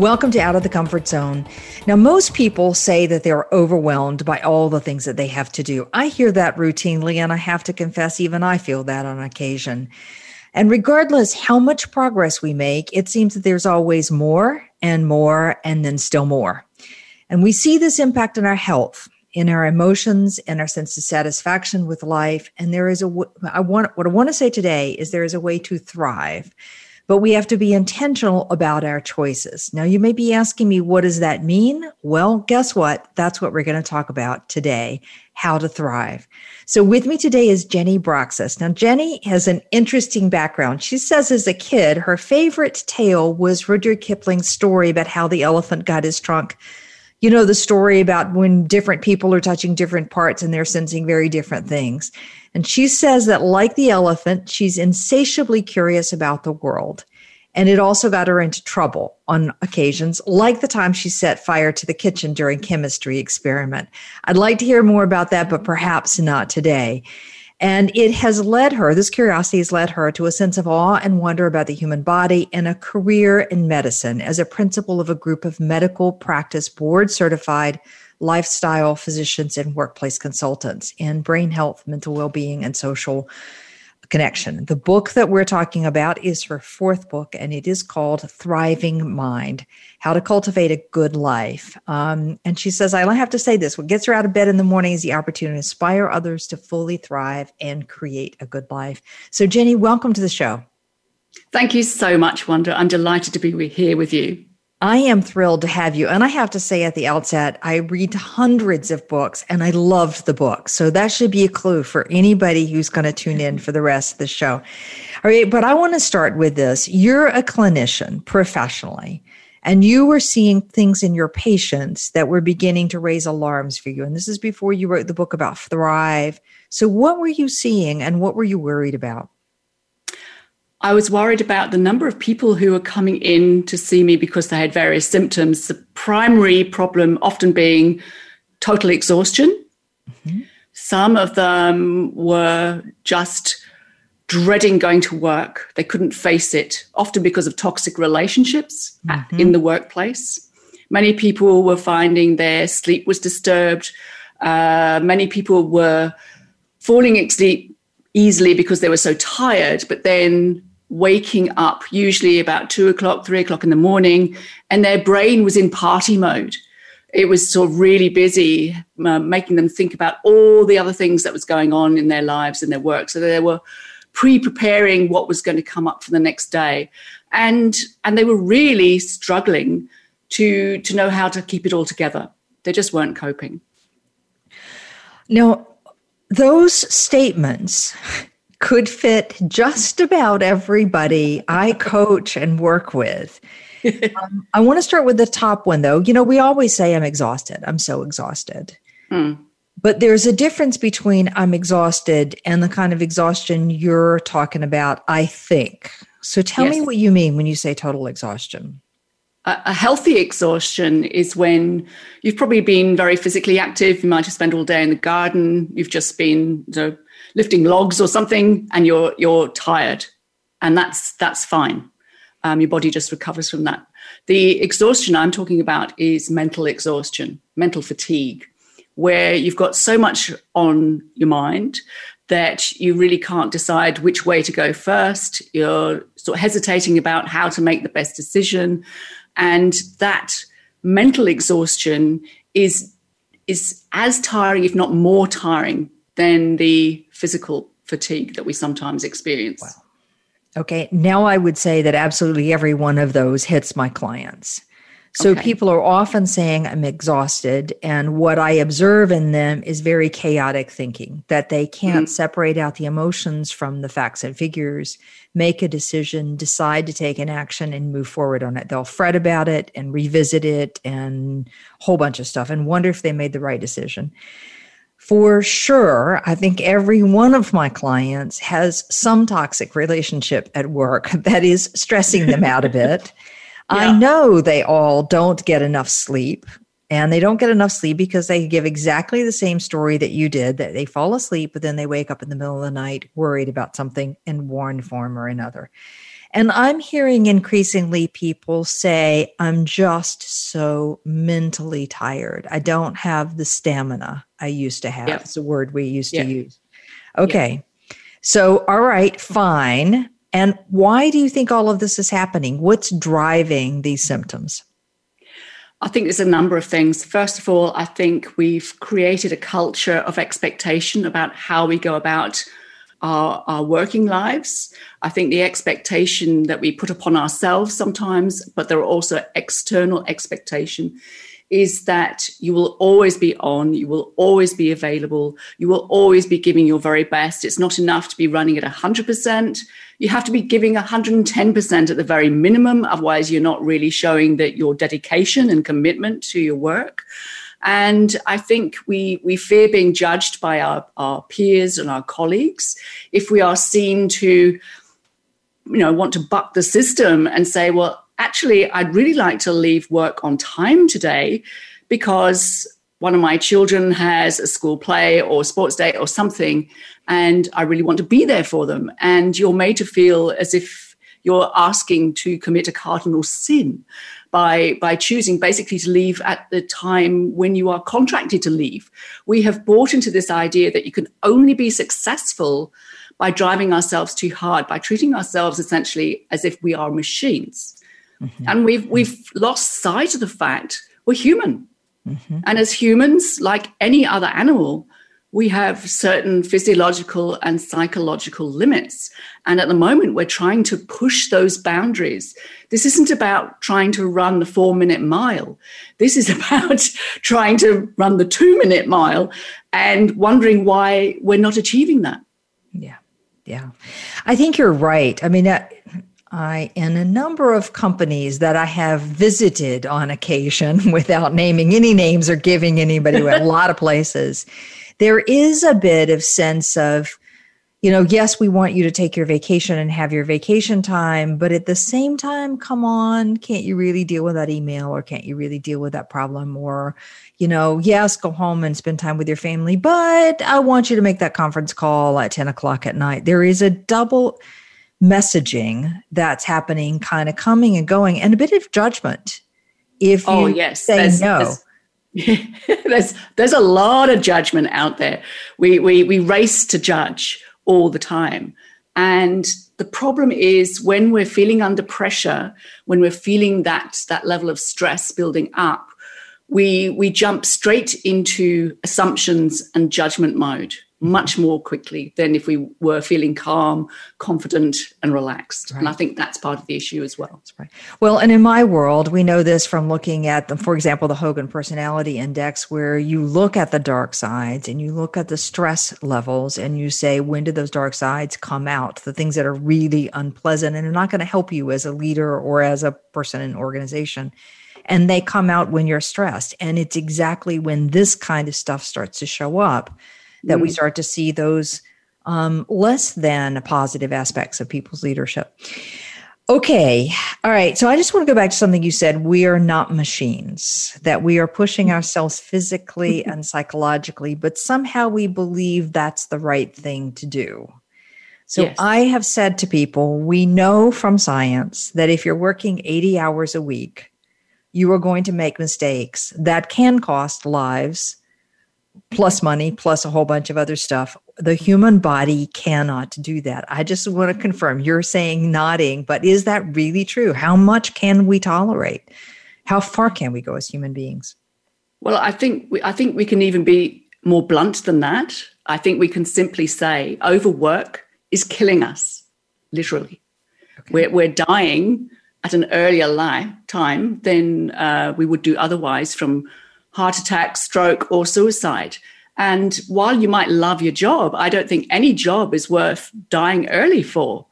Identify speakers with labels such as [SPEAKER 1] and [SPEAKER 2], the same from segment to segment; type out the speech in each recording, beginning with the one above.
[SPEAKER 1] Welcome to Out of the Comfort Zone. Now, most people say that they're overwhelmed by all the things that they have to do. I hear that routinely, and I have to confess, even I feel that on occasion. And regardless how much progress we make, it seems that there's always more and more and then still more. And we see this impact in our health, in our emotions, and our sense of satisfaction with life. And there is a, I want, what I want to say today is there is a way to thrive but we have to be intentional about our choices. Now, you may be asking me, what does that mean? Well, guess what? That's what we're going to talk about today how to thrive. So, with me today is Jenny Brockis. Now, Jenny has an interesting background. She says as a kid, her favorite tale was Rudyard Kipling's story about how the elephant got his trunk you know the story about when different people are touching different parts and they're sensing very different things. And she says that, like the elephant, she's insatiably curious about the world. And it also got her into trouble on occasions, like the time she set fire to the kitchen during chemistry experiment. I'd like to hear more about that, but perhaps not today. And it has led her, this curiosity has led her to a sense of awe and wonder about the human body and a career in medicine as a principal of a group of medical practice board certified lifestyle physicians and workplace consultants in brain health, mental well being, and social connection. The book that we're talking about is her fourth book, and it is called Thriving Mind How to Cultivate a Good Life. Um, and she says, I have to say this what gets her out of bed in the morning is the opportunity to inspire others to fully thrive and create a good life. So, Jenny, welcome to the show.
[SPEAKER 2] Thank you so much, Wanda. I'm delighted to be here with you.
[SPEAKER 1] I am thrilled to have you. And I have to say at the outset, I read hundreds of books and I loved the book. So that should be a clue for anybody who's going to tune in for the rest of the show. All right. But I want to start with this. You're a clinician professionally and you were seeing things in your patients that were beginning to raise alarms for you. And this is before you wrote the book about Thrive. So what were you seeing and what were you worried about?
[SPEAKER 2] I was worried about the number of people who were coming in to see me because they had various symptoms. The primary problem often being total exhaustion. Mm-hmm. Some of them were just dreading going to work. They couldn't face it, often because of toxic relationships mm-hmm. in the workplace. Many people were finding their sleep was disturbed. Uh, many people were falling asleep easily because they were so tired, but then waking up usually about two o'clock, three o'clock in the morning, and their brain was in party mode. It was sort of really busy, uh, making them think about all the other things that was going on in their lives and their work. So they were pre-preparing what was going to come up for the next day, and and they were really struggling to to know how to keep it all together. They just weren't coping.
[SPEAKER 1] Now, those statements could fit just about everybody I coach and work with. um, I want to start with the top one, though. You know, we always say, I'm exhausted. I'm so exhausted. Mm. But there's a difference between I'm exhausted and the kind of exhaustion you're talking about, I think. So tell yes. me what you mean when you say total exhaustion.
[SPEAKER 2] A healthy exhaustion is when you've probably been very physically active. You might have spent all day in the garden. You've just been you know, lifting logs or something and you're you're tired. And that's that's fine. Um, your body just recovers from that. The exhaustion i'm talking about is mental exhaustion mental fatigue where you've got so much on your mind that you really can't decide which way to go first. You're sort of hesitating about how to make the best decision. And that mental exhaustion is is as tiring if not more tiring than the physical fatigue that we sometimes experience.
[SPEAKER 1] Wow. Okay. Now I would say that absolutely every one of those hits my clients. So
[SPEAKER 2] Okay.
[SPEAKER 1] people are often saying, I'm exhausted. And what I observe in them is very chaotic thinking that they can't mm. separate out the emotions from the facts and figures, make a decision, decide to take an action, and move forward on it. They'll fret about it and revisit it and a whole bunch of stuff and wonder if they made the right decision. For sure, I think every one of my clients has some toxic relationship at work that is stressing them out a bit. I know they all don't get enough sleep. And they don't get enough sleep because they give exactly the same story that you did that they fall asleep, but then they wake up in the middle of the night worried about something in one form or another. And I'm hearing increasingly people say, I'm just so mentally tired. I don't have the stamina I used to have.
[SPEAKER 2] Yeah.
[SPEAKER 1] It's a word we used
[SPEAKER 2] Yeah.
[SPEAKER 1] to use. Okay. So, all right, fine. And why do you think all of this is happening? What's driving these symptoms?
[SPEAKER 2] I think there's a number of things. First of all, I think we've created a culture of expectation about how we go about our, our working lives. I think the expectation that we put upon ourselves sometimes, but there are also external expectation, is that you will always be on, you will always be available, you will always be giving your very best. It's not enough to be running at 100%. You have to be giving 110% at the very minimum. Otherwise, you're not really showing that your dedication and commitment to your work. And I think we, we fear being judged by our, our peers and our colleagues if we are seen to, you know, want to buck the system and say, well, actually, I'd really like to leave work on time today because one of my children has a school play or sports day or something, and I really want to be there for them. And you're made to feel as if you're asking to commit a cardinal sin by by choosing basically to leave at the time when you are contracted to leave. We have bought into this idea that you can only be successful by driving ourselves too hard, by treating ourselves essentially as if we are machines. Mm-hmm. And we've we've lost sight of the fact we're human. Mm-hmm. And as humans, like any other animal, we have certain physiological and psychological limits. And at the moment, we're trying to push those boundaries. This isn't about trying to run the four minute mile. This is about trying to run the two minute mile and wondering why we're not achieving that.
[SPEAKER 1] Yeah. Yeah. I think you're right. I mean, that, I, in a number of companies that I have visited on occasion without naming any names or giving anybody a lot of places, there is a bit of sense of, you know, yes, we want you to take your vacation and have your vacation time, but at the same time, come on, can't you really deal with that email or can't you really deal with that problem? Or, you know, yes, go home and spend time with your family, but I want you to make that conference call at 10 o'clock at night. There is a double messaging that's happening, kind of coming and going, and a bit of judgment. If oh, you
[SPEAKER 2] Oh, yes.
[SPEAKER 1] say
[SPEAKER 2] There's-
[SPEAKER 1] no,
[SPEAKER 2] there's- there's there's a lot of judgment out there. We we we race to judge all the time. And the problem is when we're feeling under pressure, when we're feeling that that level of stress building up, we we jump straight into assumptions and judgment mode much more quickly than if we were feeling calm, confident, and relaxed. And I think that's part of the issue as well.
[SPEAKER 1] Right. Well, and in my world, we know this from looking at the, for example, the Hogan Personality Index, where you look at the dark sides and you look at the stress levels and you say, when did those dark sides come out? The things that are really unpleasant and are not going to help you as a leader or as a person in an organization. And they come out when you're stressed. And it's exactly when this kind of stuff starts to show up that we start to see those um, less than positive aspects of people's leadership. Okay. All right. So I just want to go back to something you said. We are not machines, that we are pushing ourselves physically and psychologically, but somehow we believe that's the right thing to do. So
[SPEAKER 2] Yes.
[SPEAKER 1] I have said to people, we know from science that if you're working 80 hours a week, you are going to make mistakes that can cost lives plus money plus a whole bunch of other stuff. The human body cannot do that. I just want to confirm you're saying nodding but is that really true? How much can we tolerate? How far can we go as human beings?
[SPEAKER 2] Well, I think we, I think we can even be more blunt than that. I think we can simply say overwork is killing us, literally. We're, we're dying at an earlier life time than uh, we would do otherwise from heart attack, stroke, or suicide. And while you might love your job, I don't think any job is worth dying early for.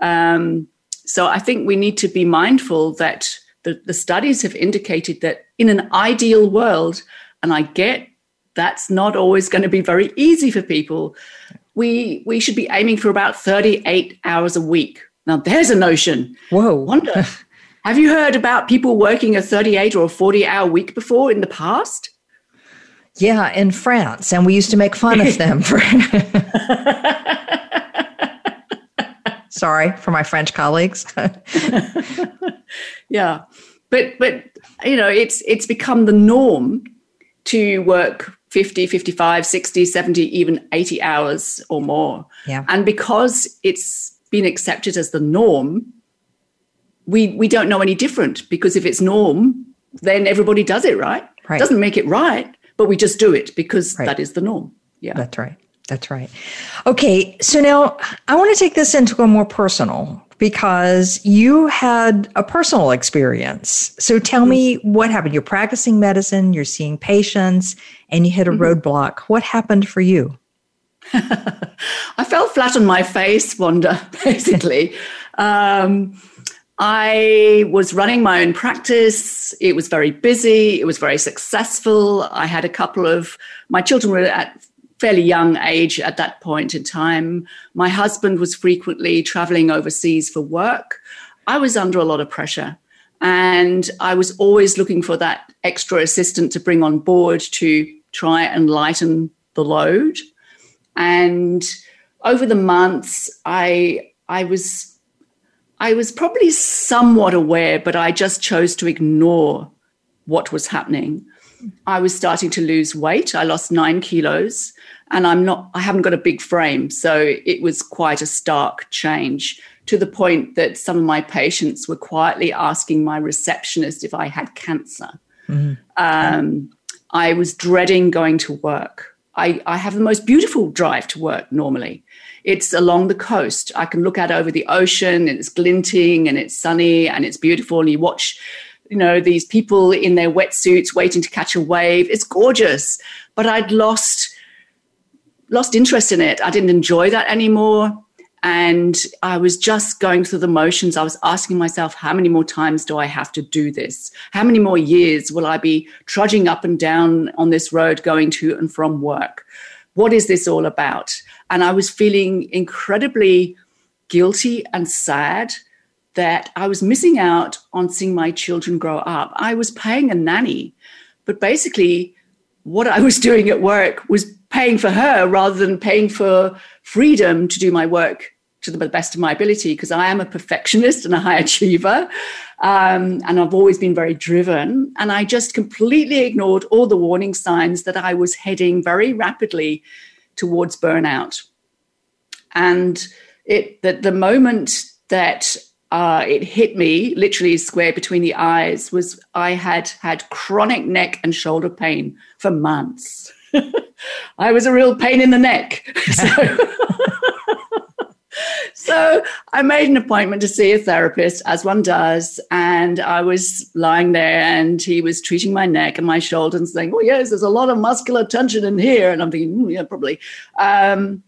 [SPEAKER 2] Um, so I think we need to be mindful that the, the studies have indicated that in an ideal world, and I get that's not always going to be very easy for people. We we should be aiming for about 38 hours a week. Now there's a notion.
[SPEAKER 1] Whoa.
[SPEAKER 2] Wanda. have you heard about people working a 38 or a 40 hour week before in the past?
[SPEAKER 1] Yeah, in France, and we used to make fun of them for Sorry for my French colleagues.
[SPEAKER 2] yeah. But but you know, it's it's become the norm to work 50, 55, 60, 70, even 80 hours or more.
[SPEAKER 1] Yeah.
[SPEAKER 2] And because it's been accepted as the norm, we we don't know any different because if it's norm, then everybody does it, right?
[SPEAKER 1] Right.
[SPEAKER 2] Doesn't make it right, but we just do it because
[SPEAKER 1] Right.
[SPEAKER 2] that is the norm. Yeah.
[SPEAKER 1] That's right. That's right. Okay, so now I want to take this into a more personal because you had a personal experience. So tell me what happened. You're practicing medicine, you're seeing patients, and you hit a roadblock. What happened for you?
[SPEAKER 2] I fell flat on my face, Wanda, basically. um, I was running my own practice. It was very busy. It was very successful. I had a couple of, my children were at fairly young age at that point in time. My husband was frequently traveling overseas for work. I was under a lot of pressure. And I was always looking for that extra assistant to bring on board to try and lighten the load. And over the months, I I was I was probably somewhat aware, but I just chose to ignore what was happening. I was starting to lose weight. I lost nine kilos, and I'm not. I haven't got a big frame, so it was quite a stark change to the point that some of my patients were quietly asking my receptionist if I had cancer. Um, I was dreading going to work. I, I have the most beautiful drive to work normally. It's along the coast. I can look out over the ocean and it's glinting and it's sunny and it's beautiful. And you watch, you know, these people in their wetsuits waiting to catch a wave. It's gorgeous. But I'd lost lost interest in it. I didn't enjoy that anymore. And I was just going through the motions. I was asking myself, how many more times do I have to do this? How many more years will I be trudging up and down on this road going to and from work? What is this all about? And I was feeling incredibly guilty and sad that I was missing out on seeing my children grow up. I was paying a nanny, but basically, what I was doing at work was paying for her rather than paying for freedom to do my work to the best of my ability because I am a perfectionist and a high achiever. Um, and I've always been very driven. And I just completely ignored all the warning signs that I was heading very rapidly towards burnout. And it that the moment that uh, it hit me literally square between the eyes was I had had chronic neck and shoulder pain for months. I was a real pain in the neck. So, so I made an appointment to see a therapist, as one does. And I was lying there and he was treating my neck and my shoulder and saying, Oh, yes, there's a lot of muscular tension in here. And I'm thinking, "Mm, Yeah, probably. Um,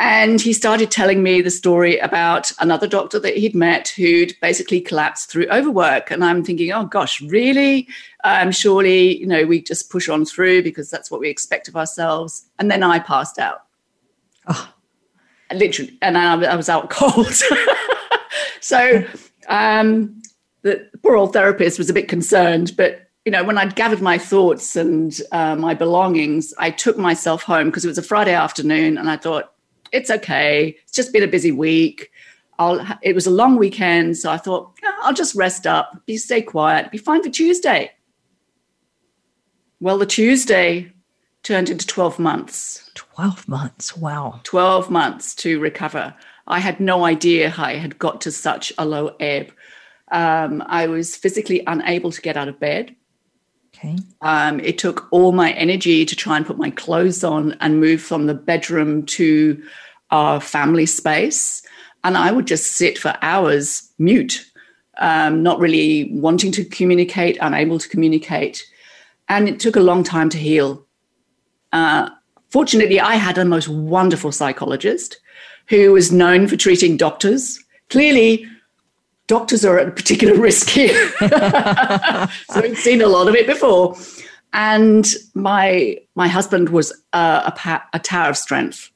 [SPEAKER 2] and he started telling me the story about another doctor that he'd met who'd basically collapsed through overwork. And I'm thinking, oh gosh, really? Um, surely, you know, we just push on through because that's what we expect of ourselves. And then I passed out.
[SPEAKER 1] Oh.
[SPEAKER 2] Literally. And I, I was out cold. so um, the poor old therapist was a bit concerned, but you know, when I'd gathered my thoughts and uh, my belongings, I took myself home because it was a Friday afternoon, and I thought, it's okay. It's just been a busy week. I'll. It was a long weekend, so I thought "Yeah, I'll just rest up, be stay quiet, be fine for Tuesday. Well, the Tuesday turned into twelve months.
[SPEAKER 1] 12 months. Wow.
[SPEAKER 2] 12 months to recover. I had no idea I had got to such a low ebb. Um, I was physically unable to get out of bed.
[SPEAKER 1] Okay.
[SPEAKER 2] Um, it took all my energy to try and put my clothes on and move from the bedroom to our family space. And I would just sit for hours mute. um, not really wanting to communicate, unable to communicate. And it took a long time to heal. Uh, fortunately, I had a most wonderful psychologist who was known for treating doctors. Clearly, doctors are at a particular risk here. so we've seen a lot of it before. And my my husband was a, pa- a tower of strength.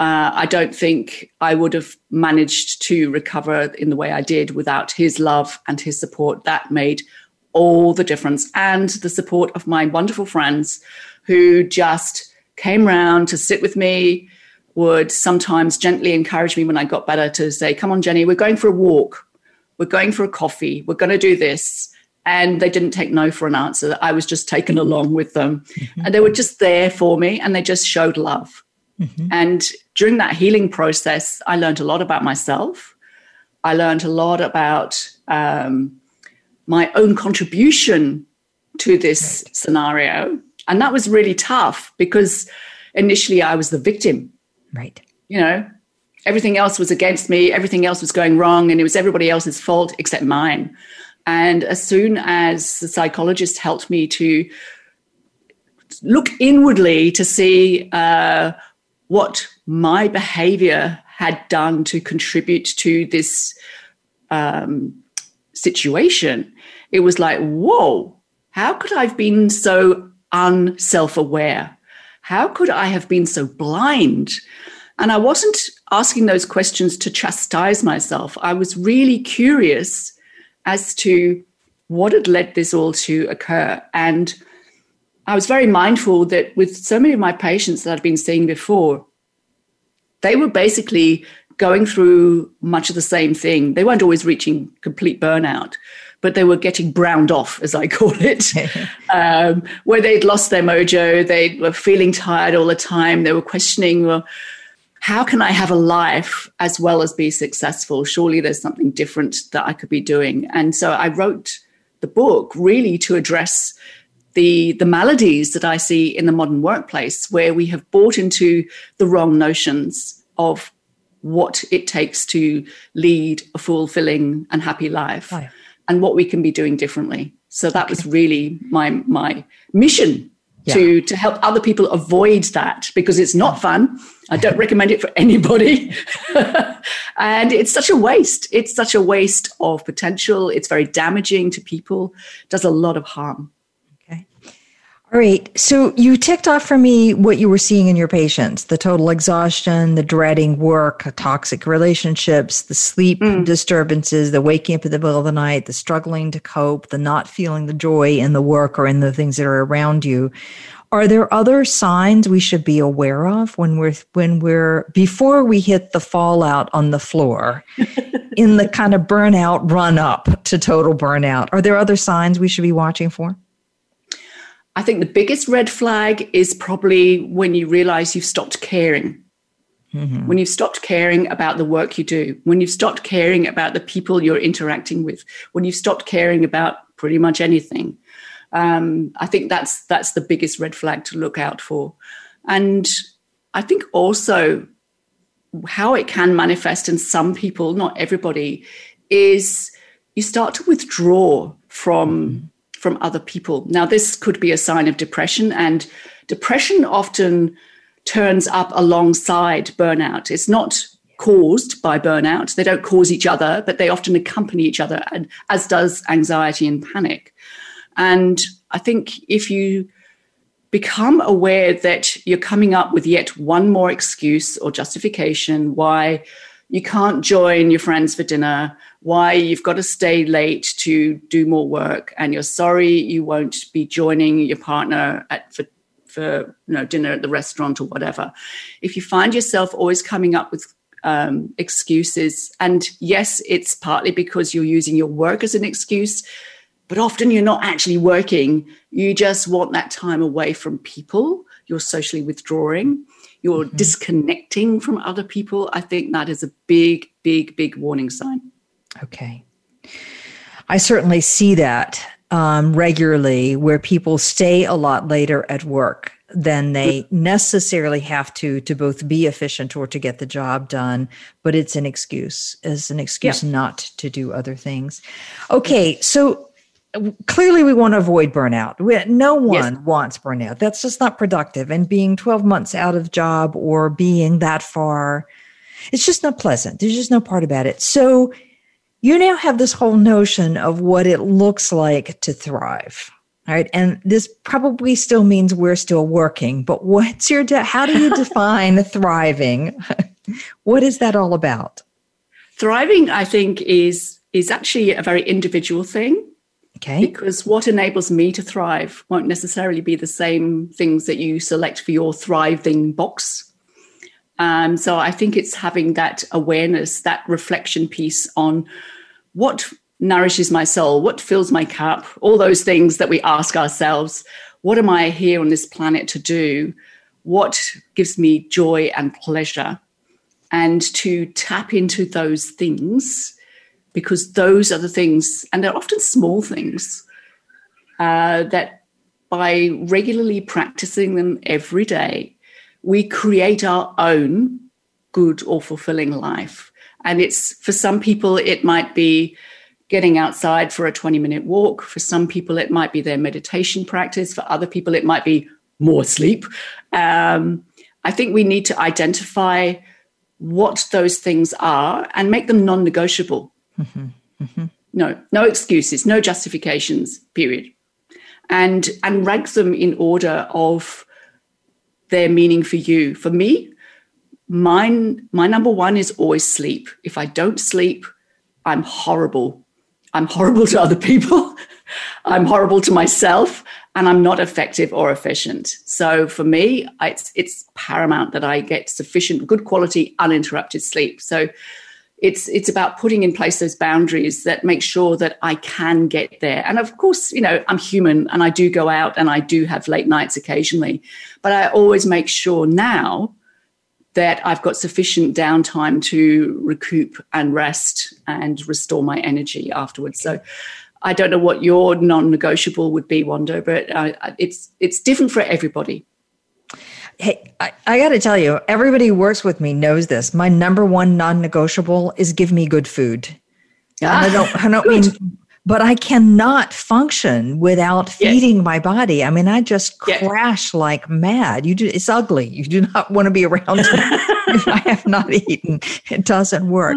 [SPEAKER 2] Uh, I don't think I would have managed to recover in the way I did without his love and his support. That made all the difference, and the support of my wonderful friends who just came round to sit with me, would sometimes gently encourage me when I got better to say, Come on, Jenny, we're going for a walk. We're going for a coffee. We're going to do this. And they didn't take no for an answer. I was just taken along with them. Mm-hmm. And they were just there for me and they just showed love. Mm-hmm. And during that healing process, I learned a lot about myself. I learned a lot about um, my own contribution to this scenario. And that was really tough because initially I was the victim
[SPEAKER 1] Right.
[SPEAKER 2] You know, everything else was against me, everything else was going wrong, and it was everybody else's fault except mine. And as soon as the psychologist helped me to look inwardly to see uh, what my behavior had done to contribute to this um, situation, it was like, whoa, how could I have been so unself aware? How could I have been so blind? And I wasn't asking those questions to chastise myself. I was really curious as to what had led this all to occur. And I was very mindful that with so many of my patients that I'd been seeing before, they were basically going through much of the same thing. They weren't always reaching complete burnout, but they were getting browned off, as I call it, um, where they'd lost their mojo. They were feeling tired all the time. They were questioning, well, how can I have a life as well as be successful? Surely there's something different that I could be doing. And so I wrote the book really to address the, the maladies that I see in the modern workplace, where we have bought into the wrong notions of what it takes to lead a fulfilling and happy life and what we can be doing differently. So that okay. was really my my mission yeah. to to help other people avoid that because it's not fun. I don't recommend it for anybody. and it's such a waste. It's such a waste of potential. It's very damaging to people. does a lot of harm.
[SPEAKER 1] All right. So you ticked off for me what you were seeing in your patients the total exhaustion, the dreading work, toxic relationships, the sleep mm. disturbances, the waking up in the middle of the night, the struggling to cope, the not feeling the joy in the work or in the things that are around you. Are there other signs we should be aware of when we're when we're before we hit the fallout on the floor in the kind of burnout run up to total burnout? Are there other signs we should be watching for?
[SPEAKER 2] I think the biggest red flag is probably when you realize you've stopped caring. Mm-hmm. When you've stopped caring about the work you do, when you've stopped caring about the people you're interacting with, when you've stopped caring about pretty much anything, um, I think that's that's the biggest red flag to look out for. And I think also how it can manifest in some people, not everybody, is you start to withdraw from mm-hmm from other people. Now, this could be a sign of depression, and depression often turns up alongside burnout. It's not caused by burnout. They don't cause each other, but they often accompany each other, and as does anxiety and panic. And I think if you become aware that you're coming up with yet one more excuse or justification why you can't join your friends for dinner, why you've got to stay late to do more work, and you're sorry you won't be joining your partner at for for you know dinner at the restaurant or whatever. If you find yourself always coming up with um, excuses, and yes, it's partly because you're using your work as an excuse, but often you're not actually working. You just want that time away from people. You're socially withdrawing you're mm-hmm. disconnecting from other people, I think that is a big, big, big warning sign.
[SPEAKER 1] Okay. I certainly see that um, regularly where people stay a lot later at work than they necessarily have to to both be efficient or to get the job done but it's an excuse as an excuse yeah. not to do other things okay so clearly we want to avoid burnout we, no one yes. wants burnout that's just not productive and being 12 months out of job or being that far it's just not pleasant there's just no part about it so you now have this whole notion of what it looks like to thrive all right. And this probably still means we're still working, but what's your, de- how do you define thriving? what is that all about?
[SPEAKER 2] Thriving, I think, is, is actually a very individual thing.
[SPEAKER 1] Okay.
[SPEAKER 2] Because what enables me to thrive won't necessarily be the same things that you select for your thriving box. Um, so I think it's having that awareness, that reflection piece on what nourishes my soul? What fills my cup? All those things that we ask ourselves. What am I here on this planet to do? What gives me joy and pleasure? And to tap into those things, because those are the things, and they're often small things, uh, that by regularly practicing them every day, we create our own good or fulfilling life. And it's for some people, it might be getting outside for a 20 minute walk. For some people, it might be their meditation practice. For other people, it might be more sleep. Um, I think we need to identify what those things are and make them non negotiable. Mm-hmm. Mm-hmm. No, no excuses, no justifications, period. And, and rank them in order of their meaning for you. For me, mine, my number one is always sleep. If I don't sleep, I'm horrible I'm horrible to other people. I'm horrible to myself and I'm not effective or efficient. So for me, it's, it's paramount that I get sufficient, good quality, uninterrupted sleep. So it's it's about putting in place those boundaries that make sure that I can get there. And of course, you know, I'm human and I do go out and I do have late nights occasionally, but I always make sure now that I've got sufficient downtime to recoup and rest and restore my energy afterwards. So I don't know what your non-negotiable would be, Wanda, but uh, it's it's different for everybody.
[SPEAKER 1] Hey, I, I got to tell you, everybody who works with me knows this. My number one non-negotiable is give me good food. Ah, I don't, I don't mean but I cannot function without feeding yes. my body. I mean, I just crash yes. like mad. You do, it's ugly. You do not want to be around if I have not eaten. It doesn't work.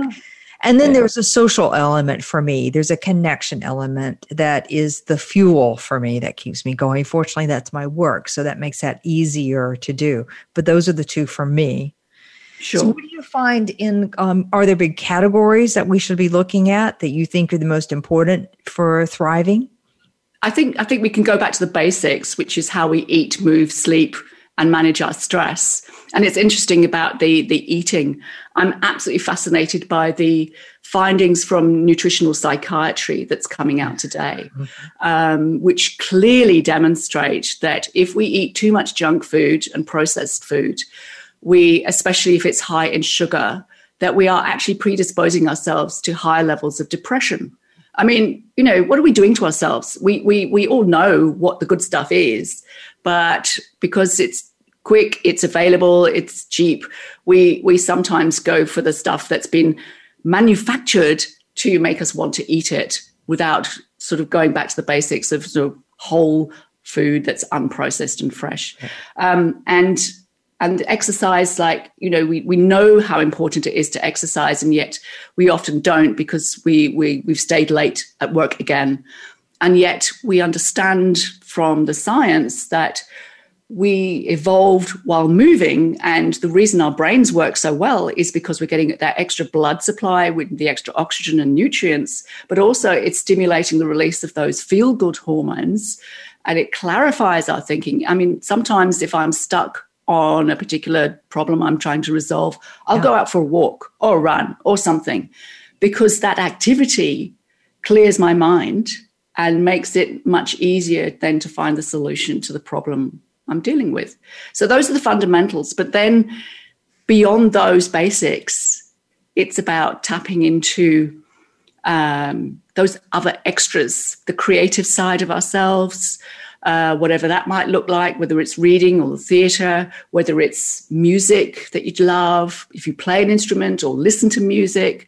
[SPEAKER 1] And then there's a social element for me. There's a connection element that is the fuel for me that keeps me going. Fortunately, that's my work. So that makes that easier to do. But those are the two for me.
[SPEAKER 2] Sure.
[SPEAKER 1] So, what do you find in? Um, are there big categories that we should be looking at that you think are the most important for thriving?
[SPEAKER 2] I think I think we can go back to the basics, which is how we eat, move, sleep, and manage our stress. And it's interesting about the the eating. I'm absolutely fascinated by the findings from nutritional psychiatry that's coming out today, um, which clearly demonstrate that if we eat too much junk food and processed food, we, especially if it's high in sugar, that we are actually predisposing ourselves to higher levels of depression. I mean, you know, what are we doing to ourselves? We we we all know what the good stuff is, but because it's quick, it's available, it's cheap, we we sometimes go for the stuff that's been manufactured to make us want to eat it without sort of going back to the basics of sort of whole food that's unprocessed and fresh. Um, and and exercise like you know we, we know how important it is to exercise and yet we often don't because we, we we've stayed late at work again and yet we understand from the science that we evolved while moving and the reason our brains work so well is because we're getting that extra blood supply with the extra oxygen and nutrients but also it's stimulating the release of those feel good hormones and it clarifies our thinking i mean sometimes if i'm stuck on a particular problem I'm trying to resolve, I'll yeah. go out for a walk or run or something because that activity clears my mind and makes it much easier then to find the solution to the problem I'm dealing with. So those are the fundamentals. But then beyond those basics, it's about tapping into um, those other extras, the creative side of ourselves, uh, whatever that might look like, whether it's reading or the theatre, whether it's music that you'd love, if you play an instrument or listen to music.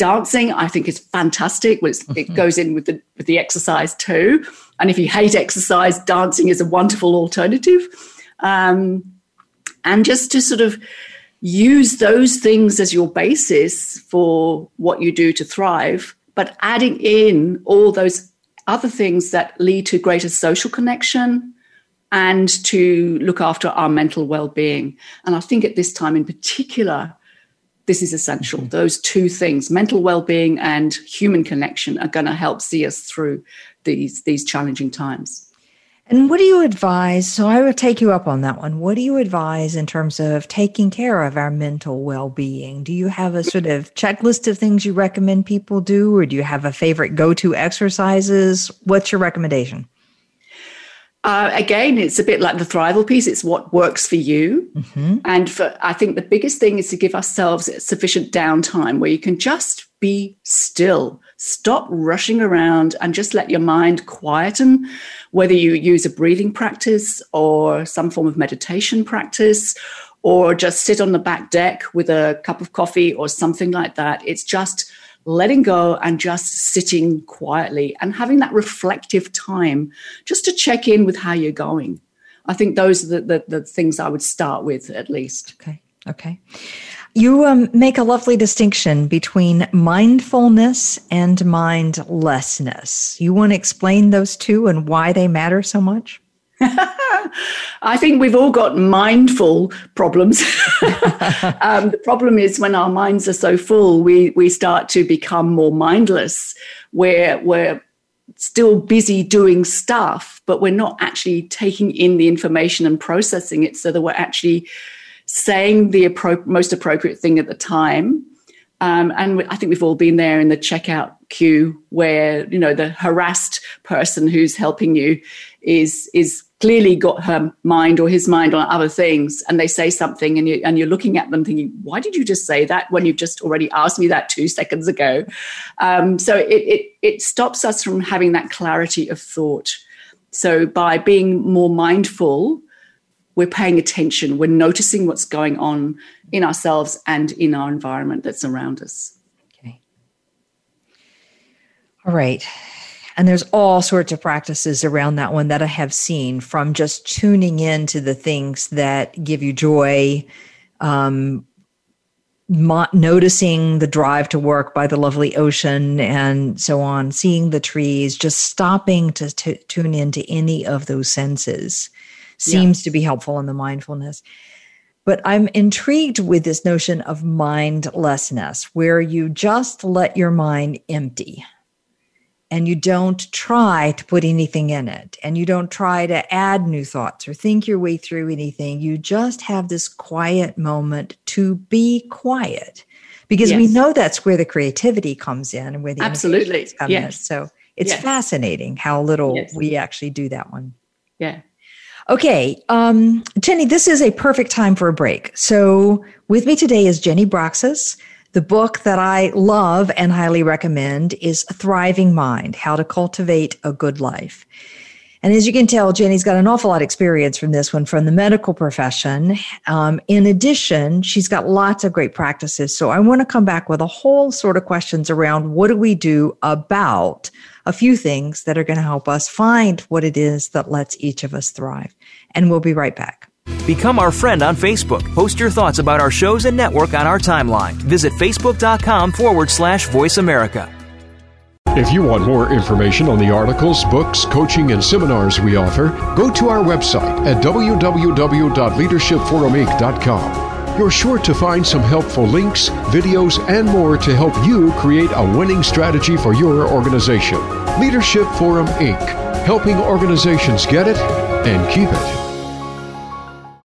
[SPEAKER 2] Dancing, I think, is fantastic. It mm-hmm. goes in with the with the exercise too. And if you hate exercise, dancing is a wonderful alternative. Um, and just to sort of use those things as your basis for what you do to thrive, but adding in all those other things that lead to greater social connection and to look after our mental well-being. And I think at this time in particular, this is essential. Mm-hmm. Those two things, mental well-being and human connection, are going to help see us through these these challenging times.
[SPEAKER 1] And what do you advise? So I will take you up on that one. What do you advise in terms of taking care of our mental well being? Do you have a sort of checklist of things you recommend people do, or do you have a favorite go to exercises? What's your recommendation?
[SPEAKER 2] Uh, again, it's a bit like the thrival piece. It's what works for you. Mm-hmm. And for, I think the biggest thing is to give ourselves sufficient downtime where you can just be still Stop rushing around and just let your mind quieten, whether you use a breathing practice or some form of meditation practice or just sit on the back deck with a cup of coffee or something like that. It's just letting go and just sitting quietly and having that reflective time just to check in with how you're going. I think those are the, the, the things I would start with at least.
[SPEAKER 1] Okay. Okay. You um, make a lovely distinction between mindfulness and mindlessness. You want to explain those two and why they matter so much?
[SPEAKER 2] I think we've all got mindful problems. um, the problem is when our minds are so full, we, we start to become more mindless, where we're still busy doing stuff, but we're not actually taking in the information and processing it so that we're actually saying the appro- most appropriate thing at the time. Um, and I think we've all been there in the checkout queue where you know the harassed person who's helping you is is clearly got her mind or his mind on other things, and they say something, and you and you're looking at them thinking, why did you just say that when you've just already asked me that two seconds ago? Um, so it, it it stops us from having that clarity of thought. So by being more mindful we're paying attention, we're noticing what's going on in ourselves and in our environment that's around us. Okay.
[SPEAKER 1] All right. And there's all sorts of practices around that one that I have seen from just tuning in to the things that give you joy, um, mo- noticing the drive to work by the lovely ocean and so on, seeing the trees, just stopping to t- tune into any of those senses seems to be helpful in the mindfulness. But I'm intrigued with this notion of mindlessness, where you just let your mind empty and you don't try to put anything in it and you don't try to add new thoughts or think your way through anything. You just have this quiet moment to be quiet because yes. we know that's where the creativity comes in and where the
[SPEAKER 2] absolutely
[SPEAKER 1] come yes. in. So it's yes. fascinating how little yes. we actually do that one.
[SPEAKER 2] Yeah.
[SPEAKER 1] Okay, um, Jenny, this is a perfect time for a break. So, with me today is Jenny Brockis. The book that I love and highly recommend is Thriving Mind How to Cultivate a Good Life. And as you can tell, Jenny's got an awful lot of experience from this one from the medical profession. Um, in addition, she's got lots of great practices. So I want to come back with a whole sort of questions around what do we do about a few things that are going to help us find what it is that lets each of us thrive. And we'll be right back.
[SPEAKER 3] Become our friend on Facebook. Post your thoughts about our shows and network on our timeline. Visit facebook.com forward slash voice America.
[SPEAKER 4] If you want more information on the articles, books, coaching, and seminars we offer, go to our website at www.leadershipforuminc.com. You're sure to find some helpful links, videos, and more to help you create a winning strategy for your organization. Leadership Forum Inc., helping organizations get it and keep it.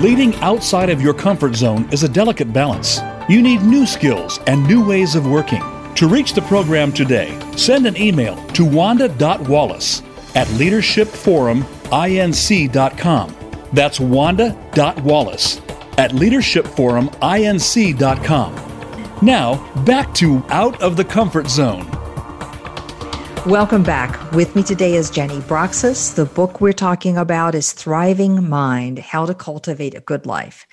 [SPEAKER 5] Leading outside of your comfort zone is a delicate balance. You need new skills and new ways of working. To reach the program today, send an email to wanda.wallace at leadershipforuminc.com. That's wanda.wallace at leadershipforuminc.com. Now, back to Out of the Comfort Zone.
[SPEAKER 1] Welcome back. With me today is Jenny Brockis. The book we're talking about is Thriving Mind How to Cultivate a Good Life.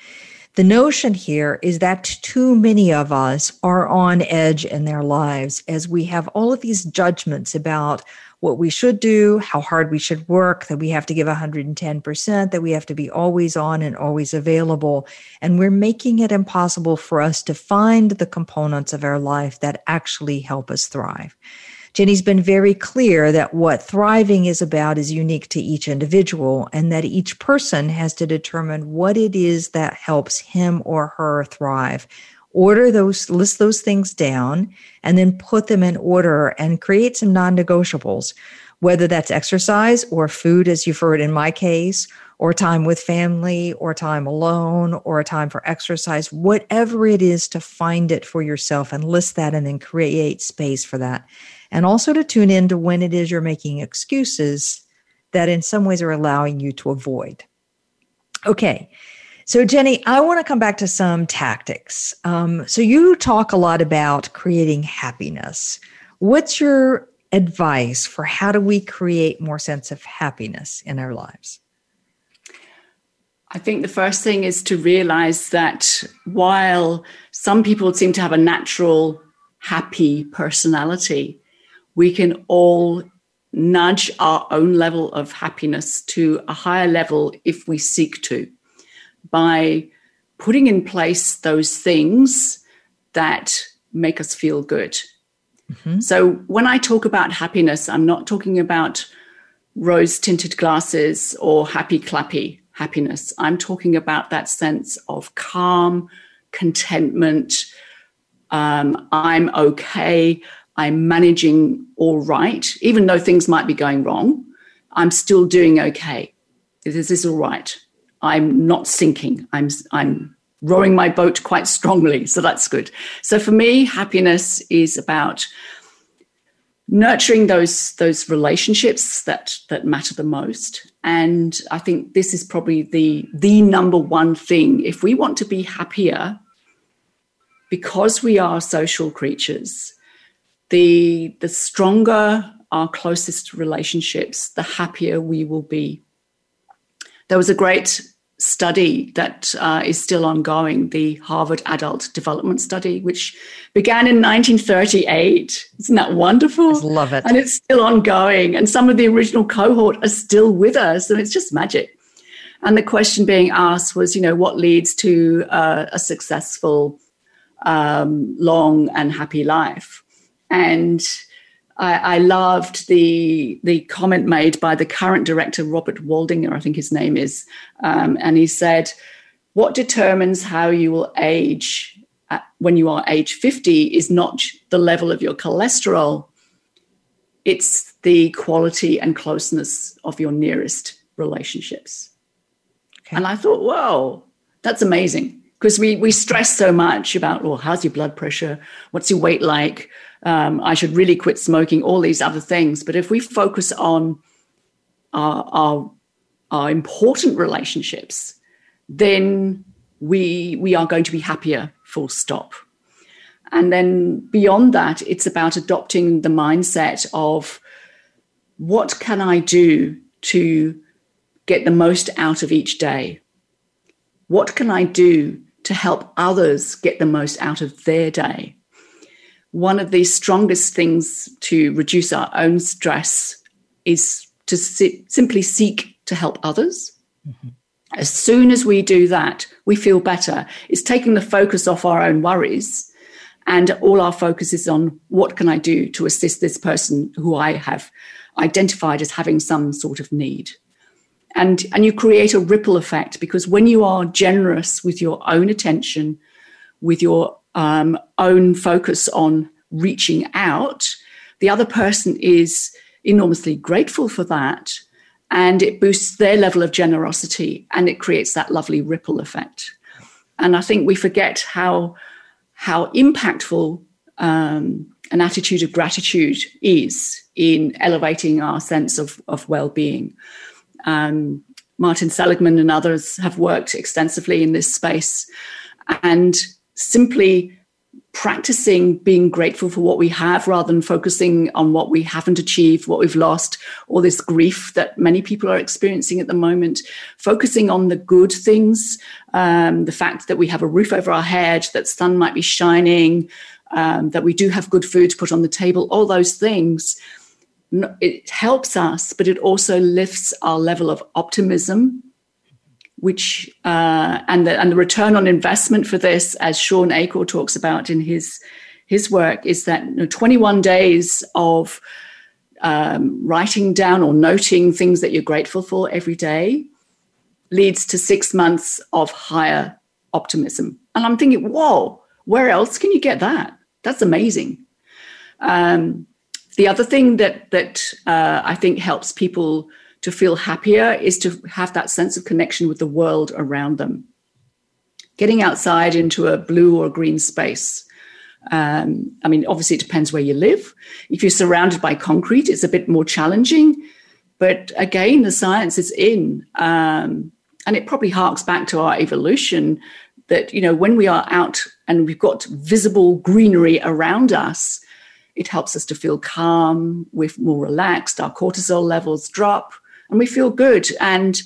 [SPEAKER 1] The notion here is that too many of us are on edge in their lives as we have all of these judgments about what we should do, how hard we should work, that we have to give 110%, that we have to be always on and always available. And we're making it impossible for us to find the components of our life that actually help us thrive. Jenny's been very clear that what thriving is about is unique to each individual and that each person has to determine what it is that helps him or her thrive. Order those, list those things down, and then put them in order and create some non negotiables, whether that's exercise or food, as you've heard in my case, or time with family, or time alone, or a time for exercise, whatever it is to find it for yourself and list that and then create space for that and also to tune in to when it is you're making excuses that in some ways are allowing you to avoid. Okay. So, Jenny, I want to come back to some tactics. Um, so, you talk a lot about creating happiness. What's your advice for how do we create more sense of happiness in our lives?
[SPEAKER 2] I think the first thing is to realize that while some people seem to have a natural happy personality, we can all nudge our own level of happiness to a higher level if we seek to by putting in place those things that make us feel good. Mm-hmm. So when I talk about happiness, I'm not talking about rose tinted glasses or happy clappy happiness. I'm talking about that sense of calm, contentment. Um, I'm okay. I'm managing all right, even though things might be going wrong. I'm still doing okay. This is all right. I'm not sinking. I'm I'm rowing my boat quite strongly, so that's good. So for me, happiness is about nurturing those those relationships that that matter the most and i think this is probably the the number one thing if we want to be happier because we are social creatures the the stronger our closest relationships, the happier we will be. There was a great study that uh, is still ongoing, the Harvard Adult Development Study, which began in 1938. Isn't that wonderful?
[SPEAKER 1] I love it.
[SPEAKER 2] And it's still ongoing. And some of the original cohort are still with us, and it's just magic. And the question being asked was, you know, what leads to uh, a successful, um, long, and happy life? And I, I, loved the the comment made by the current director, Robert Waldinger, I think his name is, um, and he said, "What determines how you will age at, when you are age fifty is not the level of your cholesterol; it's the quality and closeness of your nearest relationships." Okay. And I thought, "Whoa, that's amazing." Because we we stress so much about, well, how's your blood pressure? What's your weight like? Um, I should really quit smoking, all these other things. But if we focus on our, our, our important relationships, then we, we are going to be happier, full stop. And then beyond that, it's about adopting the mindset of what can I do to get the most out of each day? What can I do to help others get the most out of their day? One of the strongest things to reduce our own stress is to si- simply seek to help others. Mm-hmm. As soon as we do that, we feel better. It's taking the focus off our own worries. And all our focus is on what can I do to assist this person who I have identified as having some sort of need. And, and you create a ripple effect because when you are generous with your own attention, with your um, own focus on reaching out, the other person is enormously grateful for that and it boosts their level of generosity and it creates that lovely ripple effect. And I think we forget how how impactful um, an attitude of gratitude is in elevating our sense of, of well-being. Um, Martin Seligman and others have worked extensively in this space, and simply practicing being grateful for what we have rather than focusing on what we haven't achieved, what we've lost, all this grief that many people are experiencing at the moment. Focusing on the good things, um, the fact that we have a roof over our head, that sun might be shining, um, that we do have good food to put on the table, all those things. It helps us, but it also lifts our level of optimism which uh, and the and the return on investment for this, as Shawn Achor talks about in his his work, is that you know, 21 days of um, writing down or noting things that you're grateful for every day leads to six months of higher optimism. And I'm thinking, whoa, where else can you get that? That's amazing. Um, the other thing that that uh, I think helps people to feel happier is to have that sense of connection with the world around them. Getting outside into a blue or green space. Um, I mean, obviously, it depends where you live. If you're surrounded by concrete, it's a bit more challenging. But again, the science is in. Um, and it probably harks back to our evolution that, you know, when we are out and we've got visible greenery around us, it helps us to feel calm, we're more relaxed, our cortisol levels drop, and we feel good. And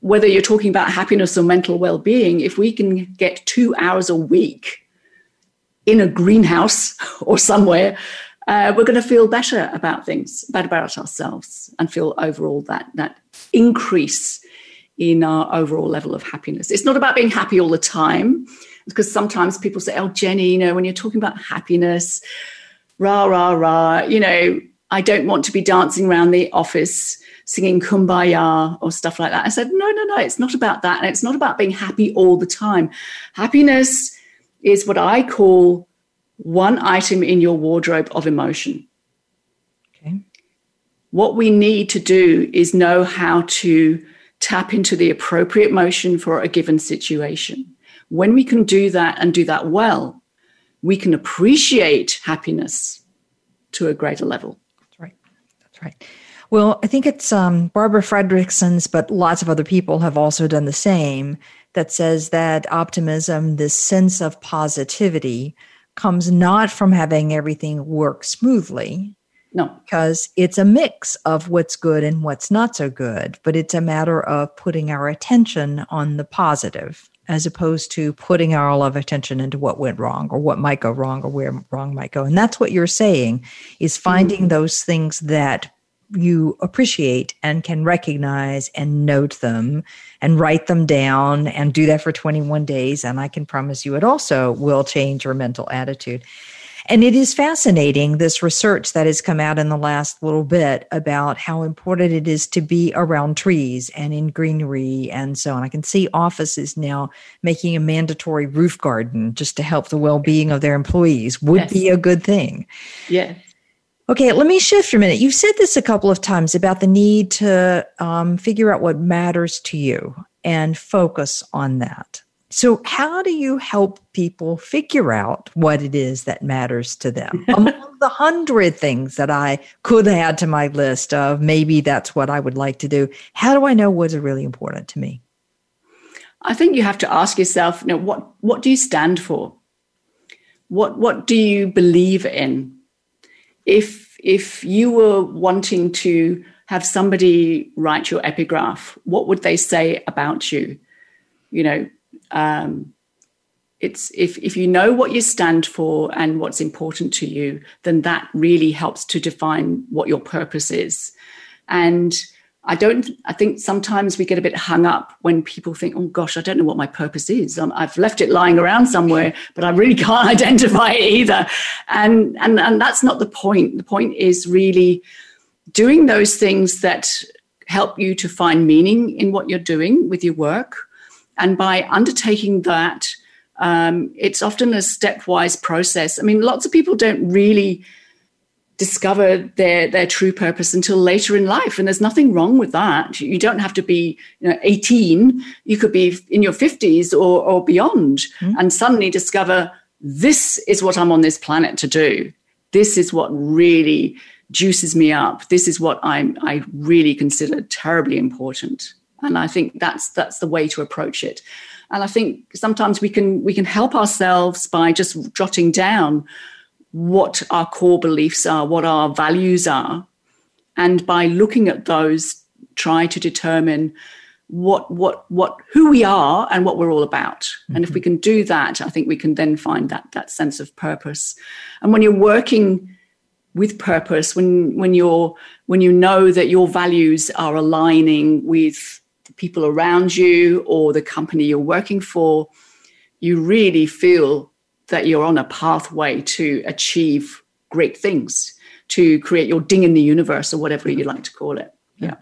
[SPEAKER 2] whether you're talking about happiness or mental well being, if we can get two hours a week in a greenhouse or somewhere, uh, we're going to feel better about things, better about ourselves, and feel overall that that increase in our overall level of happiness. It's not about being happy all the time, because sometimes people say, "Oh, Jenny, you know, when you're talking about happiness, rah rah rah, you know, I don't want to be dancing around the office." Singing kumbaya or stuff like that. I said, no, no, no, it's not about that. And it's not about being happy all the time. Happiness is what I call one item in your wardrobe of emotion. Okay. What we need to do is know how to tap into the appropriate emotion for a given situation. When we can do that and do that well, we can appreciate happiness to a greater level.
[SPEAKER 1] That's right. That's right. Well, I think it's um, Barbara Fredrickson's, but lots of other people have also done the same, that says that optimism, this sense of positivity, comes not from having everything work smoothly.
[SPEAKER 2] No.
[SPEAKER 1] Because it's a mix of what's good and what's not so good, but it's a matter of putting our attention on the positive as opposed to putting our of attention into what went wrong or what might go wrong or where wrong might go. And that's what you're saying is finding mm-hmm. those things that you appreciate and can recognize and note them and write them down and do that for 21 days. And I can promise you it also will change your mental attitude. And it is fascinating, this research that has come out in the last little bit about how important it is to be around trees and in greenery and so on. I can see offices now making a mandatory roof garden just to help the well being of their employees would yes. be a good thing.
[SPEAKER 2] Yeah.
[SPEAKER 1] Okay, let me shift for a minute. You've said this a couple of times about the need to um, figure out what matters to you and focus on that. So, how do you help people figure out what it is that matters to them? Among the hundred things that I could add to my list of maybe that's what I would like to do, how do I know what's really important to me?
[SPEAKER 2] I think you have to ask yourself, you know, what what do you stand for? What what do you believe in? If if you were wanting to have somebody write your epigraph, what would they say about you? You know, um, it's if if you know what you stand for and what's important to you then that really helps to define what your purpose is and i don't i think sometimes we get a bit hung up when people think oh gosh i don't know what my purpose is. Um, i've left it lying around somewhere but i really can't identify it either. And and and that's not the point. The point is really doing those things that help you to find meaning in what you're doing with your work. And by undertaking that um, it's often a stepwise process. I mean, lots of people don't really discover their their true purpose until later in life, and there's nothing wrong with that. You don't have to be you know, 18. You could be in your 50s or, or beyond, mm-hmm. and suddenly discover this is what I'm on this planet to do. This is what really juices me up. This is what I'm I really consider terribly important. And I think that's that's the way to approach it. And I think sometimes we can we can help ourselves by just jotting down what our core beliefs are, what our values are, and by looking at those, try to determine what what what who we are and what we're all about. Mm-hmm. And if we mm-hmm. can do that, I think we can then find that that sense of purpose. And when you're working with purpose, when when you're when you know that your values are aligning with the people around you or the company you're working for, you really feel that you're on a pathway to achieve great things, to create your ding in the universe or whatever you like to call it. Yeah.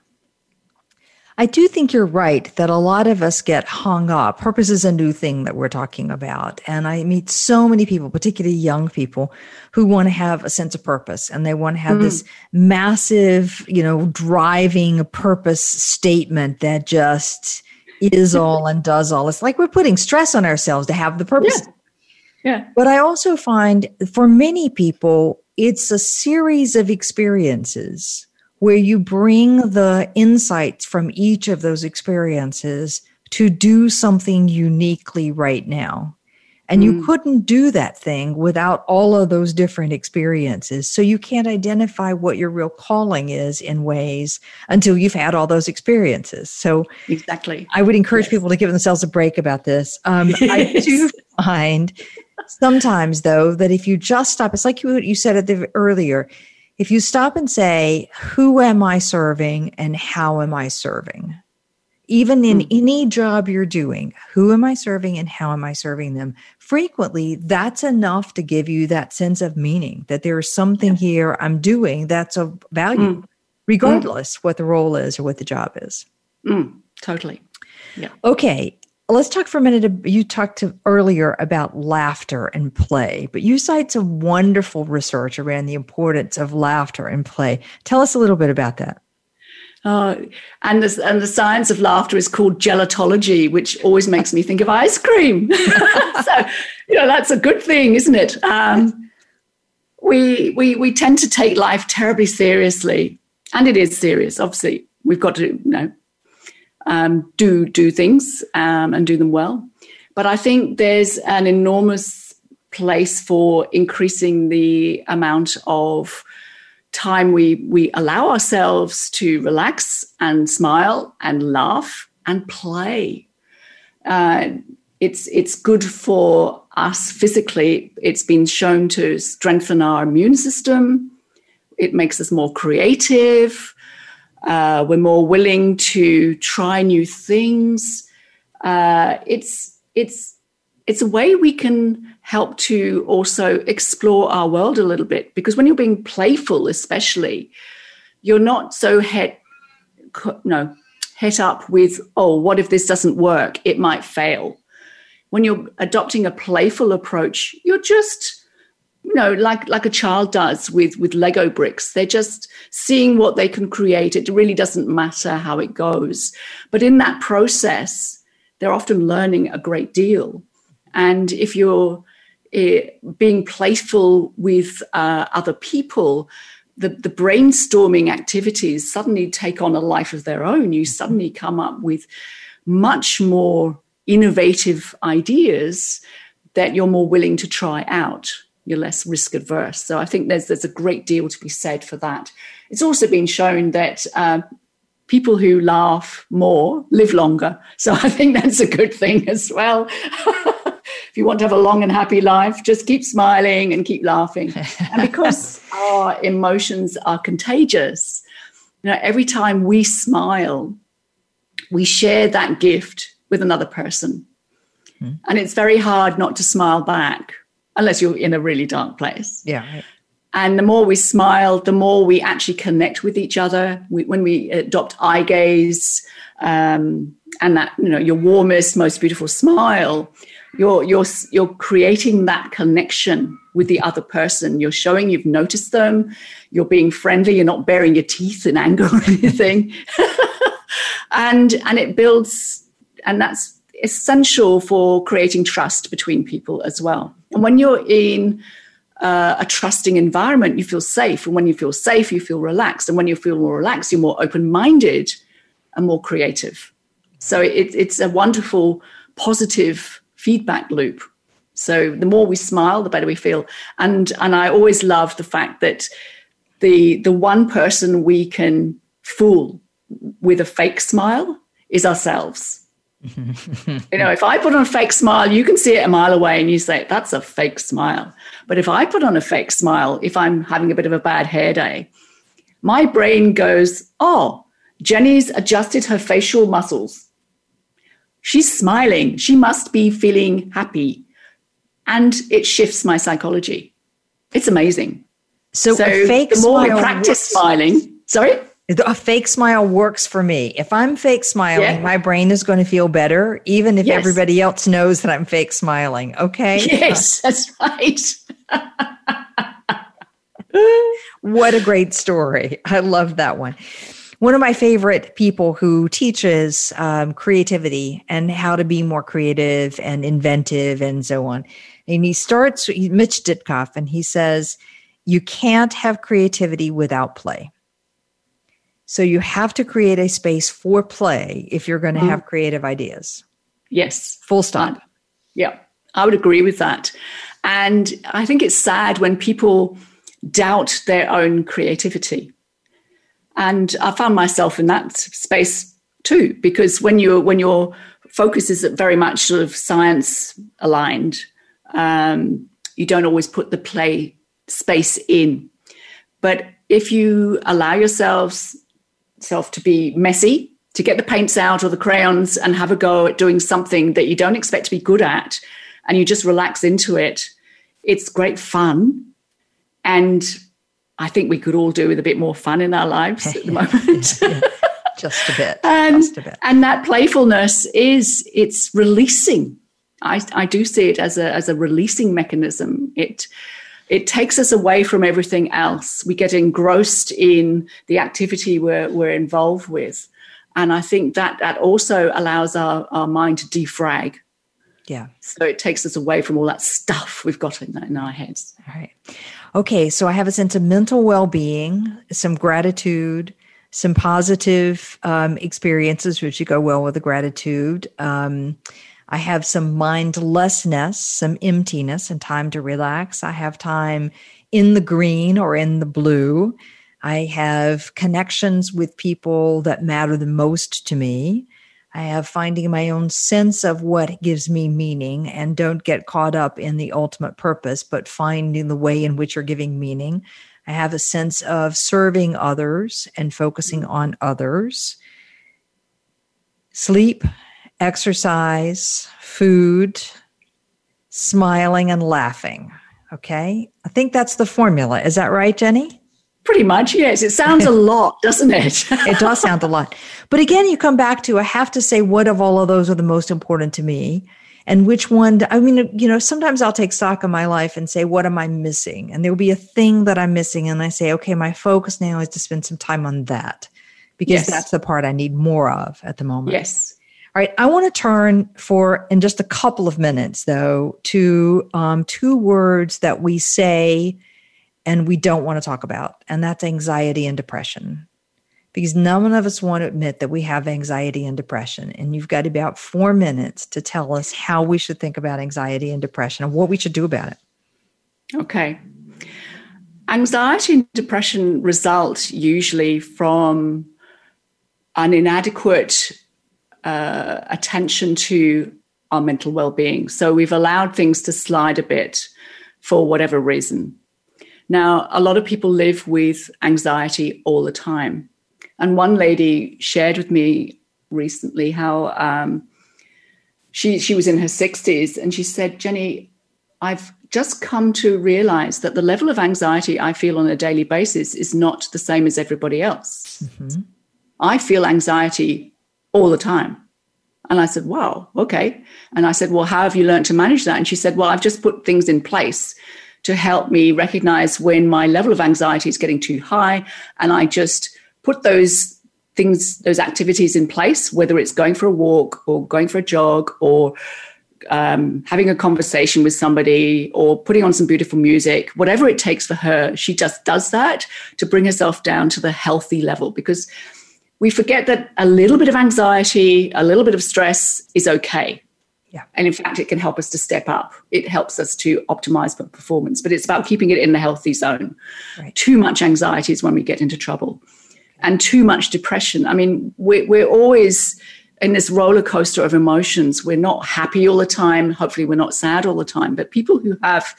[SPEAKER 1] I do think you're right that a lot of us get hung up. Purpose is a new thing that we're talking about. And I meet so many people, particularly young people, who want to have a sense of purpose and they want to have mm. this massive, you know, driving purpose statement that just is all and does all. It's like we're putting stress on ourselves to have the purpose.
[SPEAKER 2] Yeah. Yeah.
[SPEAKER 1] But I also find for many people, it's a series of experiences where you bring the insights from each of those experiences to do something uniquely right now. And mm. you couldn't do that thing without all of those different experiences. So you can't identify what your real calling is in ways until you've had all those experiences. So
[SPEAKER 2] exactly,
[SPEAKER 1] I would encourage yes. people to give themselves a break about this. Um, I do find sometimes though that if you just stop, it's like you, you said it the, earlier if you stop and say, who am I serving and how am I serving? Even in mm. any job you're doing, who am I serving and how am I serving them? Frequently, that's enough to give you that sense of meaning that there is something yeah. here I'm doing that's of value, mm. regardless mm. what the role is or what the job is.
[SPEAKER 2] Hmm. Totally.
[SPEAKER 1] Yeah. Okay let's talk for a minute. You talked earlier about laughter and play, but you cite some wonderful research around the importance of laughter and play. Tell us a little bit about that.
[SPEAKER 2] Uh, and the and the science of laughter is called gelotology, which always makes me think of ice cream. so, you know, that's a good thing, isn't it? Um, we we we tend to take life terribly seriously, and it is serious. Obviously, we've got to you know um, do do things um, and do them well. But I think there's an enormous place for increasing the amount of time we we allow ourselves to relax and smile and laugh and play. Uh, it's it's good for us physically. It's been shown to strengthen our immune system. It makes us more creative. Uh, we're more willing to try new things. Uh, it's it's it's a way we can help to also explore our world a little bit because when you're being playful, especially, you're not so het no het up with oh what if this doesn't work? It might fail. When you're adopting a playful approach, you're just you know like like a child does with with lego bricks. They're just seeing what they can create. It really doesn't matter how it goes. But in that process they're often learning a great deal. And if you're uh, being playful with uh, other people the, the brainstorming activities suddenly take on a life of their own. You suddenly come up with much more innovative ideas that you're more willing to try out you're less risk adverse. So I think there's there's a great deal to be said for that. It's also been shown that uh, people who laugh more live longer. So I think that's a good thing as well. if you want to have a long and happy life, just keep smiling and keep laughing. and because our emotions are contagious, you know, every time we smile, we share that gift with another person. Hmm. And it's very hard not to smile back unless you're in a really dark place.
[SPEAKER 1] Yeah.
[SPEAKER 2] And the more we smile, the more we actually connect with each other. We, when we adopt eye gaze um, and that, you know, your warmest, most beautiful smile, you're, you're, you're creating that connection with the other person. You're showing you've noticed them. You're being friendly. You're not baring your teeth in anger or anything. and, and it builds, and that's essential for creating trust between people as well. And when you're in uh, a trusting environment, you feel safe. And when you feel safe, you feel relaxed. And when you feel more relaxed, you're more open minded and more creative. So it, it's a wonderful, positive feedback loop. So the more we smile, the better we feel. And and I always love the fact that the the one person we can fool with a fake smile is ourselves. You know, if I put on a fake smile, you can see it a mile away and you say, that's a fake smile. But if I put on a fake smile, if I'm having a bit of a bad hair day, my brain goes, oh, Jenny's adjusted her facial muscles. She's smiling. She must be feeling happy. And it shifts my psychology. It's amazing.
[SPEAKER 1] So, so fake
[SPEAKER 2] the more we practice works. smiling, sorry?
[SPEAKER 1] A fake smile works for me. If I'm fake smiling, yeah. my brain is going to feel better, even if yes. everybody else knows that I'm fake smiling. Okay.
[SPEAKER 2] Yes, that's right.
[SPEAKER 1] what a great story. I love that one. One of my favorite people who teaches um, creativity and how to be more creative and inventive and so on. And he starts, Mitch Ditkoff, and he says, You can't have creativity without play. So you have to create a space for play if you're going to mm-hmm. have creative ideas.
[SPEAKER 2] Yes.
[SPEAKER 1] Full stop.
[SPEAKER 2] yeah, I would agree with that. And I think it's sad when people doubt their own creativity. And I found myself in that space too, because when you when your focus is very much sort of science aligned, um, you don't always put the play space in. But if you allow yourselves self to be messy, to get the paints out or the crayons and have a go at doing something that you don't expect to be good at, and you just relax into it, it's great fun. And I think we could all do with a bit more fun in our lives at the moment. yeah,
[SPEAKER 1] yeah. Just a bit.
[SPEAKER 2] and,
[SPEAKER 1] just a bit.
[SPEAKER 2] and that playfulness is it's releasing. I, I do see it as a as a releasing mechanism. It it takes us away from everything else. We get engrossed in the activity we're, we're involved with. And I think that that also allows our, our mind to defrag.
[SPEAKER 1] Yeah.
[SPEAKER 2] So it takes us away from all that stuff we've got in, in our heads.
[SPEAKER 1] All right. Okay. So I have a sense of mental well being, some gratitude, some positive um, experiences, which go well with the gratitude. Um, I have some mindlessness, some emptiness, and time to relax. I have time in the green or in the blue. I have connections with people that matter the most to me. I have finding my own sense of what gives me meaning and don't get caught up in the ultimate purpose, but finding the way in which you're giving meaning. I have a sense of serving others and focusing on others. Sleep exercise, food, smiling, and laughing. Okay. I think that's the formula. Is that right, Jenny?
[SPEAKER 2] Pretty much, yes. It sounds a lot, doesn't it?
[SPEAKER 1] it does sound a lot. But again, you come back to I have to say what of all of those are the most important to me and which one I mean, you know, sometimes I'll take stock of my life and say, what am I missing? And there will be a thing that I'm missing. And I say, okay, my focus now is to spend some time on that because yes. that's the part I need more of at the moment.
[SPEAKER 2] Yes.
[SPEAKER 1] All right, I want to turn for in just a couple of minutes, though, to um, two words that we say and we don't want to talk about, and that's anxiety and depression. Because none of us want to admit that we have anxiety and depression. And you've got about four minutes to tell us how we should think about anxiety and depression and what we should do about it.
[SPEAKER 2] Okay. Anxiety and depression result usually from an inadequate uh, attention to our mental well-being. So we've allowed things to slide a bit for whatever reason. Now, a lot of people live with anxiety all the time. And one lady shared with me recently how um, she, she was in her 60s and she said, Jenny, I've just come to realize that the level of anxiety I feel on a daily basis is not the same as everybody else. Mm-hmm. I feel anxiety all the time. And I said, wow, okay. And I said, well, how have you learned to manage that? And she said, well, I've just put things in place to help me recognize when my level of anxiety is getting too high. And I just put those things, those activities in place, whether it's going for a walk or going for a jog or um, having a conversation with somebody or putting on some beautiful music, whatever it takes for her, she just does that to bring herself down to the healthy level because we forget that a little bit of anxiety, a little bit of stress is okay.
[SPEAKER 1] Yeah.
[SPEAKER 2] And in fact, it can help us to step up. It helps us to optimize performance, but it's about keeping it in the healthy zone. Right. Too much anxiety is when we get into trouble, and too much depression. I mean, we're, we're always in this roller coaster of emotions. We're not happy all the time. Hopefully, we're not sad all the time. But people who have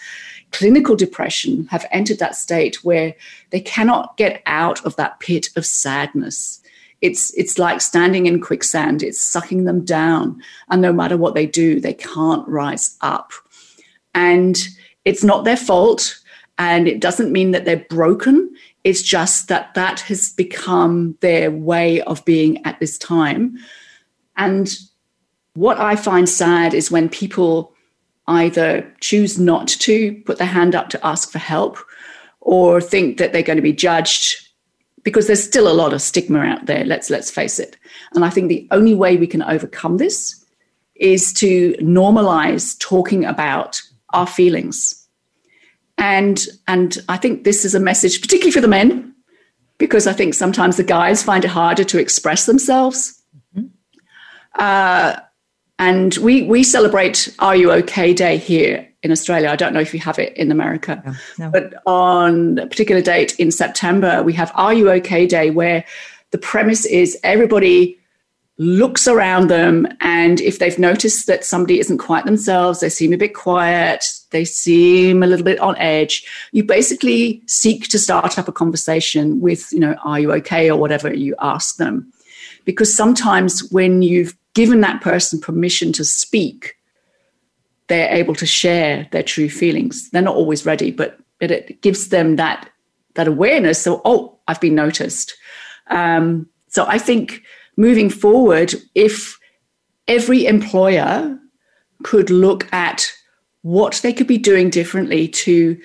[SPEAKER 2] clinical depression have entered that state where they cannot get out of that pit of sadness it's it's like standing in quicksand. It's sucking them down. And no matter what they do they can't rise up. And it's not their fault. And it doesn't mean that they're broken. It's just that that has become their way of being at this time. And what i find sad is when people either choose not to put their hand up to ask for help or think that they're going to be judged because there's still a lot of stigma out there let's let's face it. And i think the only way we can overcome this is to normalize talking about our feelings. And and i think this is a message particularly for the men because i think sometimes the guys find it harder to express themselves. Mm-hmm. uh, and we we celebrate are you okay day here in Australia. I don't know if you have it in America. No, no. But on a particular date in September, we have Are You OK Day, where the premise is everybody looks around them and if they've noticed that somebody isn't quite themselves they seem a bit quiet they seem a little bit on edge you basically seek to start up a conversation with you know are you okay or whatever you ask them because sometimes when you've given that person permission to speak they're able to share their true feelings. They're not always ready, but, but it gives them that that awareness. So, oh, I've been noticed. Um, so I think moving forward, if every employer could look at what they could be doing differently to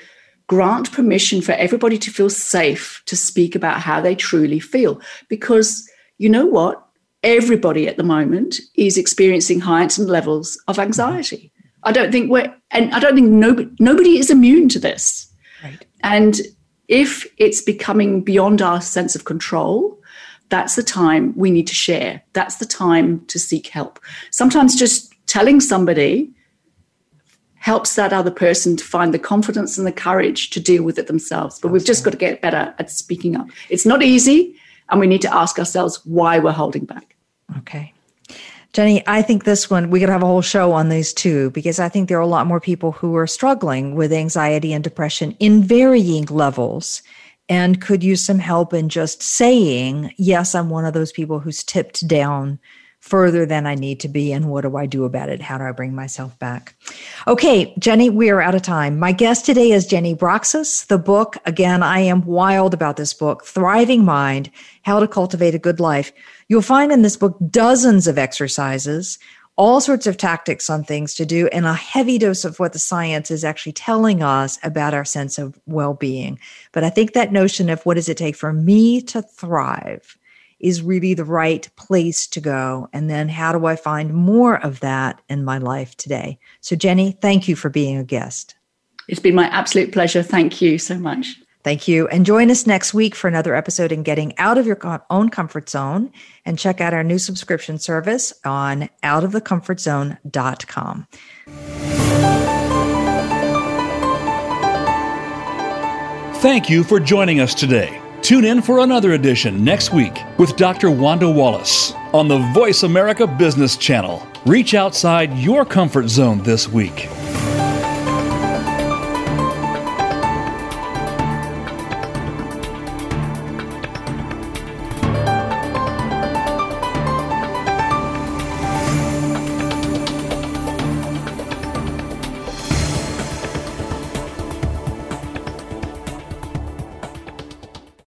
[SPEAKER 2] grant permission for everybody to feel safe to speak about how they truly feel. Because you know what? Everybody at the moment is experiencing heightened levels of anxiety. I don't think we're, and I don't think nobody, nobody is immune to this. Right. And if it's becoming beyond our sense of control, that's the time we need to share. That's the time to seek help. Sometimes just telling somebody helps that other person to find the confidence and the courage to deal with it themselves. But we've just got to get better at speaking up. It's not easy, and we need to ask ourselves why we're holding back.
[SPEAKER 1] Okay. Jenny, I think this one, we could have a whole show on these two because I think there are a lot more people who are struggling with anxiety and depression in varying levels and could use some help in just saying, yes, I'm one of those people who's tipped down further than I need to be. And what do I do about it? How do I bring myself back? Okay, Jenny, we are out of time. My guest today is Jenny Brockis. The book, again, I am wild about this book, Thriving Mind How to Cultivate a Good Life. You'll find in this book dozens of exercises, all sorts of tactics on things to do, and a heavy dose of what the science is actually telling us about our sense of well being. But I think that notion of what does it take for me to thrive is really the right place to go. And then how do I find more of that in my life today? So, Jenny, thank you for being a guest.
[SPEAKER 2] It's been my absolute pleasure. Thank you so much.
[SPEAKER 1] Thank you. And join us next week for another episode in getting out of your own comfort zone and check out our new subscription service on outofthecomfortzone.com.
[SPEAKER 5] Thank you for joining us today. Tune in for another edition next week with Dr. Wanda Wallace on the Voice America Business Channel. Reach outside your comfort zone this week.